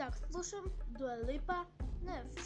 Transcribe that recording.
Итак, слушаем Дуэлипа Липа.